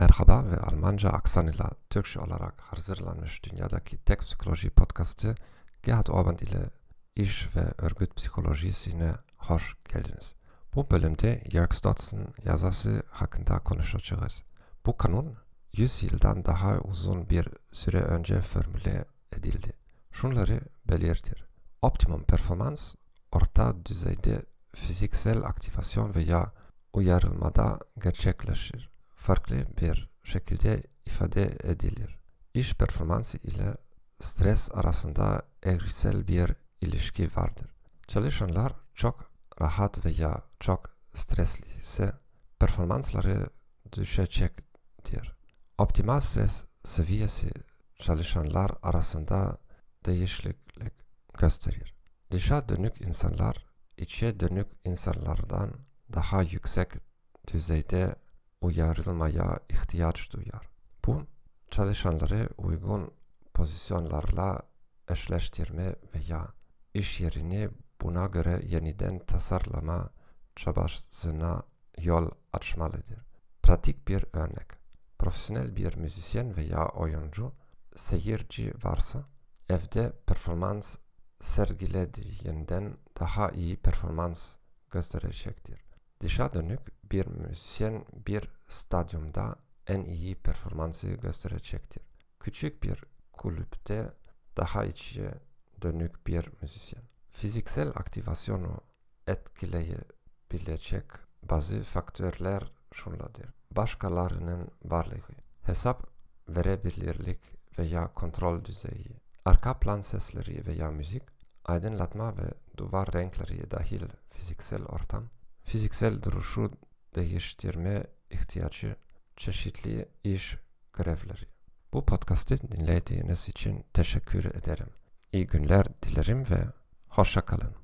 Merhaba ve Almanca aksanıyla Türkçe olarak hazırlanmış dünyadaki tek psikoloji podcastı Gerhard Orban ile iş ve örgüt psikolojisine hoş geldiniz. Bu bölümde Jörg Stotz'ın yazısı hakkında konuşacağız. Bu kanun 100 yıldan daha uzun bir süre önce formüle edildi. Şunları belirtir. Optimum performans orta düzeyde fiziksel aktivasyon veya uyarılmada gerçekleşir farklı bir şekilde ifade edilir. İş performansı ile stres arasında eğrisel bir ilişki vardır. Çalışanlar çok rahat veya çok stresli ise performansları düşecektir. Optimal stres seviyesi çalışanlar arasında değişiklik gösterir. Dışa dönük insanlar içe dönük insanlardan daha yüksek düzeyde uyarılmaya ihtiyaç duyar. Bu çalışanları uygun pozisyonlarla eşleştirme veya iş yerini buna göre yeniden tasarlama çabasına yol açmalıdır. Pratik bir örnek. Profesyonel bir müzisyen veya oyuncu seyirci varsa evde performans sergilediğinden daha iyi performans gösterecektir. Dışa dönük bir müzisyen bir stadyumda en iyi performansı gösterecektir. Küçük bir kulüpte daha içe dönük bir müzisyen. Fiziksel aktivasyonu etkileyebilecek bazı faktörler şunlardır. Başkalarının varlığı, hesap verebilirlik veya kontrol düzeyi, arka plan sesleri veya müzik, aydınlatma ve duvar renkleri dahil fiziksel ortam, fiziksel duruşu değiştirme ihtiyacı, çeşitli iş görevleri. Bu podcast'ı dinlediğiniz için teşekkür ederim. İyi günler dilerim ve hoşça kalın.